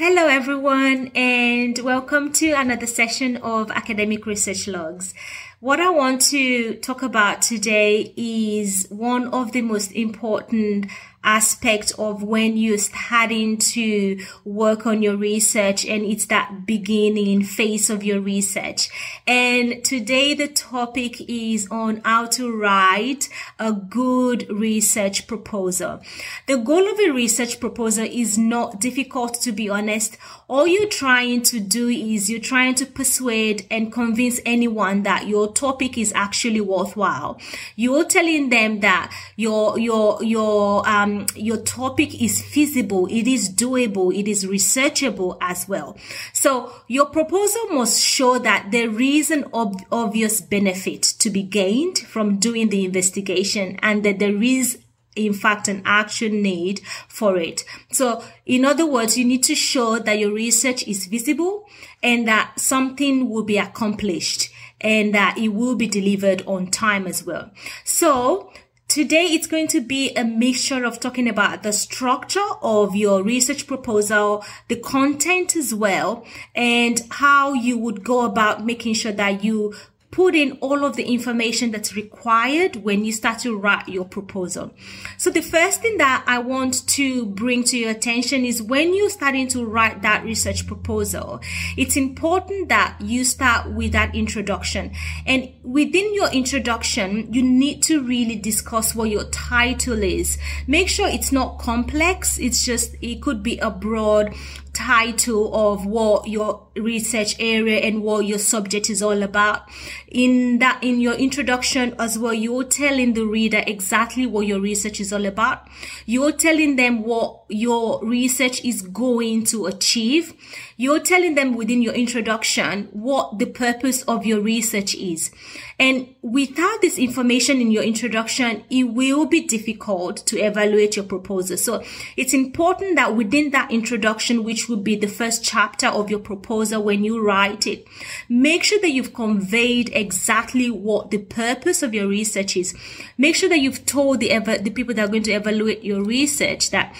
Hello, everyone, and welcome to another session of Academic Research Logs. What I want to talk about today is one of the most important aspect of when you're starting to work on your research and it's that beginning phase of your research. And today the topic is on how to write a good research proposal. The goal of a research proposal is not difficult to be honest. All you're trying to do is you're trying to persuade and convince anyone that your topic is actually worthwhile. You're telling them that your, your, your, um, your topic is feasible, it is doable, it is researchable as well. So your proposal must show that there is an ob- obvious benefit to be gained from doing the investigation and that there is in fact an action need for it. So in other words, you need to show that your research is visible and that something will be accomplished and that it will be delivered on time as well. So Today, it's going to be a mixture of talking about the structure of your research proposal, the content as well, and how you would go about making sure that you put in all of the information that's required when you start to write your proposal. So the first thing that I want to bring to your attention is when you're starting to write that research proposal, it's important that you start with that introduction. And within your introduction, you need to really discuss what your title is. Make sure it's not complex. It's just, it could be a broad title of what your research area and what your subject is all about. In that, in your introduction as well, you're telling the reader exactly what your research is all about. You're telling them what your research is going to achieve. You're telling them within your introduction what the purpose of your research is. And without this information in your introduction, it will be difficult to evaluate your proposal. So it's important that within that introduction, which would be the first chapter of your proposal when you write it, make sure that you've conveyed exactly what the purpose of your research is. Make sure that you've told the, the people that are going to evaluate your research that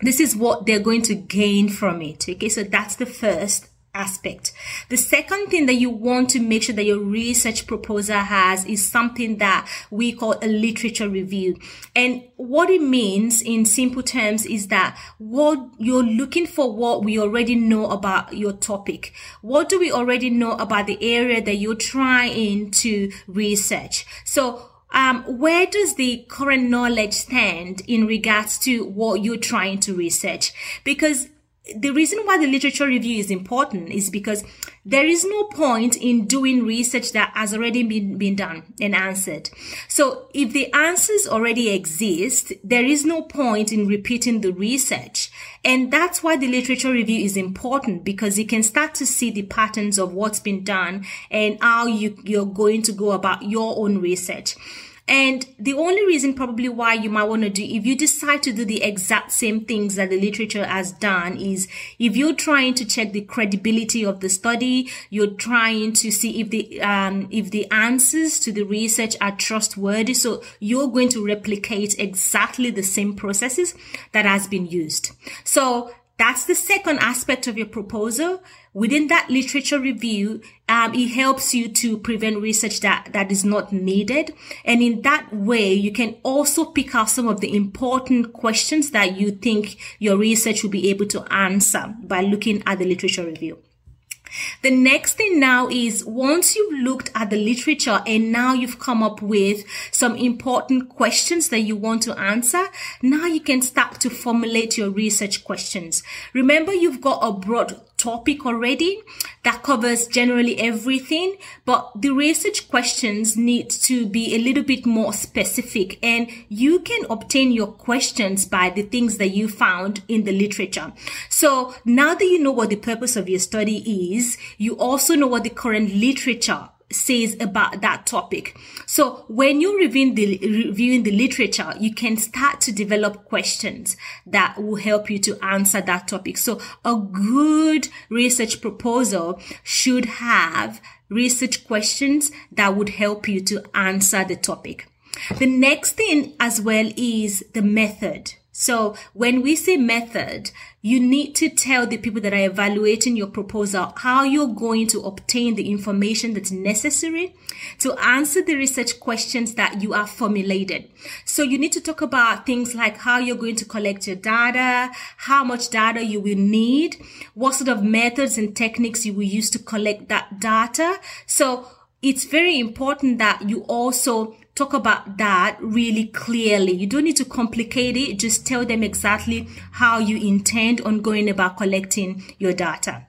this is what they're going to gain from it. Okay. So that's the first aspect. The second thing that you want to make sure that your research proposal has is something that we call a literature review. And what it means in simple terms is that what you're looking for what we already know about your topic. What do we already know about the area that you're trying to research? So um, where does the current knowledge stand in regards to what you're trying to research? Because the reason why the literature review is important is because there is no point in doing research that has already been, been done and answered. So if the answers already exist, there is no point in repeating the research. And that's why the literature review is important because you can start to see the patterns of what's been done and how you, you're going to go about your own research. And the only reason probably why you might want to do, if you decide to do the exact same things that the literature has done is if you're trying to check the credibility of the study, you're trying to see if the, um, if the answers to the research are trustworthy. So you're going to replicate exactly the same processes that has been used. So that's the second aspect of your proposal. Within that literature review, um, it helps you to prevent research that, that is not needed. And in that way, you can also pick out some of the important questions that you think your research will be able to answer by looking at the literature review. The next thing now is once you've looked at the literature and now you've come up with some important questions that you want to answer, now you can start to formulate your research questions. Remember, you've got a broad topic already that covers generally everything, but the research questions need to be a little bit more specific and you can obtain your questions by the things that you found in the literature. So now that you know what the purpose of your study is, you also know what the current literature says about that topic. So when you're reviewing the, reviewing the literature, you can start to develop questions that will help you to answer that topic. So a good research proposal should have research questions that would help you to answer the topic. The next thing as well is the method. So when we say method, you need to tell the people that are evaluating your proposal how you're going to obtain the information that's necessary to answer the research questions that you are formulated. So you need to talk about things like how you're going to collect your data, how much data you will need, what sort of methods and techniques you will use to collect that data. So it's very important that you also talk about that really clearly. You don't need to complicate it. Just tell them exactly how you intend on going about collecting your data.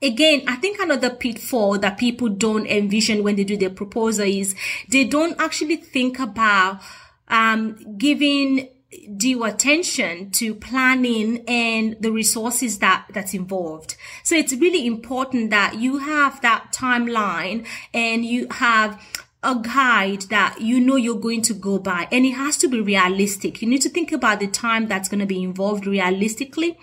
Again, I think another pitfall that people don't envision when they do their proposal is they don't actually think about um, giving due attention to planning and the resources that that's involved. So it's really important that you have that timeline and you have a guide that you know you're going to go by and it has to be realistic. You need to think about the time that's going to be involved realistically.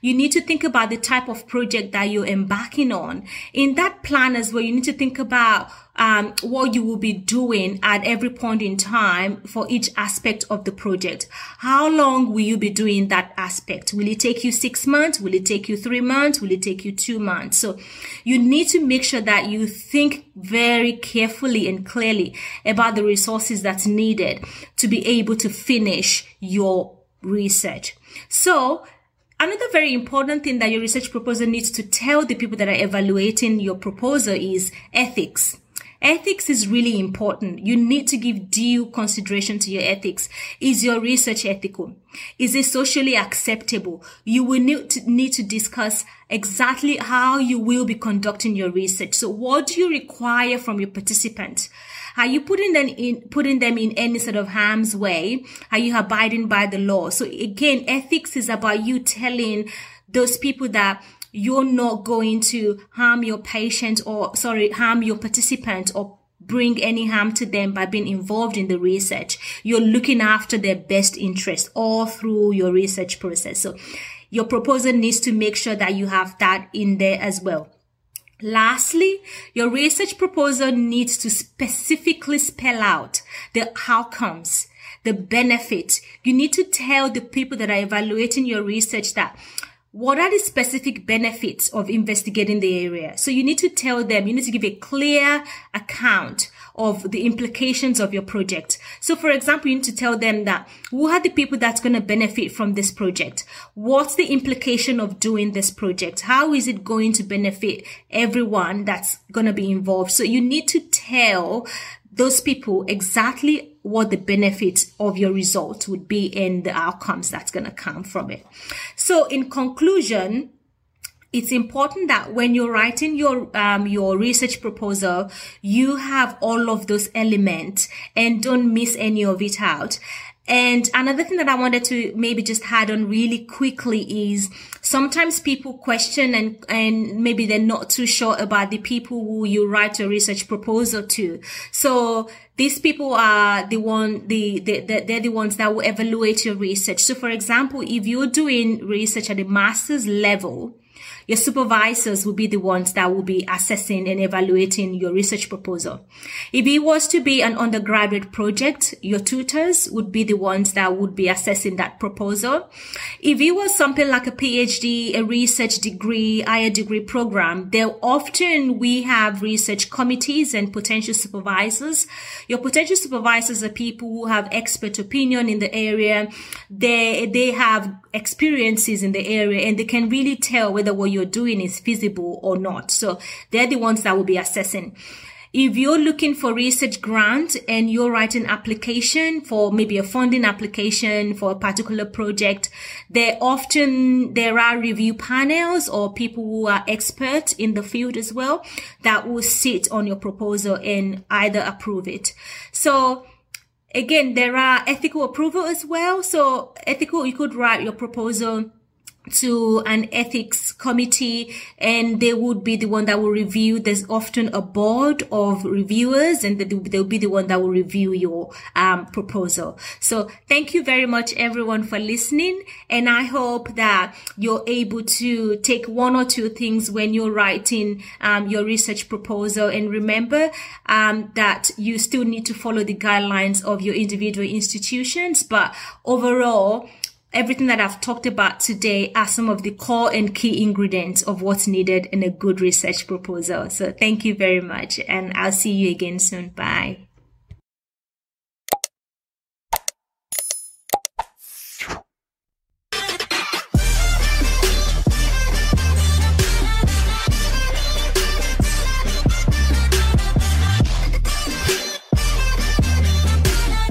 You need to think about the type of project that you're embarking on. In that plan as well, you need to think about um, what you will be doing at every point in time for each aspect of the project. How long will you be doing that aspect? Will it take you six months? Will it take you three months? Will it take you two months? So you need to make sure that you think very carefully and clearly about the resources that's needed to be able to finish your research. So Another very important thing that your research proposal needs to tell the people that are evaluating your proposal is ethics. Ethics is really important. You need to give due consideration to your ethics. Is your research ethical? Is it socially acceptable? You will need to, need to discuss exactly how you will be conducting your research. So what do you require from your participants? Are you putting them in, putting them in any sort of harm's way? Are you abiding by the law? So again, ethics is about you telling those people that you're not going to harm your patient or sorry, harm your participant or bring any harm to them by being involved in the research. You're looking after their best interest all through your research process. So your proposal needs to make sure that you have that in there as well. Lastly, your research proposal needs to specifically spell out the outcomes, the benefit. You need to tell the people that are evaluating your research that what are the specific benefits of investigating the area? So you need to tell them, you need to give a clear account of the implications of your project. So for example, you need to tell them that who are the people that's going to benefit from this project? What's the implication of doing this project? How is it going to benefit everyone that's going to be involved? So you need to tell those people exactly what the benefit of your result would be and the outcomes that's going to come from it. So in conclusion, it's important that when you're writing your um, your research proposal, you have all of those elements and don't miss any of it out. And another thing that I wanted to maybe just add on really quickly is sometimes people question and, and maybe they're not too sure about the people who you write a research proposal to. So these people are the one, the, the, the, they're the ones that will evaluate your research. So for example, if you're doing research at a master's level, your supervisors will be the ones that will be assessing and evaluating your research proposal. If it was to be an undergraduate project, your tutors would be the ones that would be assessing that proposal. If it was something like a PhD, a research degree, higher degree program, there often we have research committees and potential supervisors. Your potential supervisors are people who have expert opinion in the area. They, they have experiences in the area and they can really tell whether what you're doing is feasible or not. So they're the ones that will be assessing. If you're looking for research grant and you're writing application for maybe a funding application for a particular project, there often, there are review panels or people who are experts in the field as well that will sit on your proposal and either approve it. So again, there are ethical approval as well. So ethical, you could write your proposal to an ethics committee and they would be the one that will review. There's often a board of reviewers and they'll be the one that will review your um, proposal. So thank you very much everyone for listening. And I hope that you're able to take one or two things when you're writing um, your research proposal. And remember um, that you still need to follow the guidelines of your individual institutions. But overall, everything that I've talked about today are some of the core and key ingredients of what's needed in a good research proposal. So thank you very much and I'll see you again soon. Bye.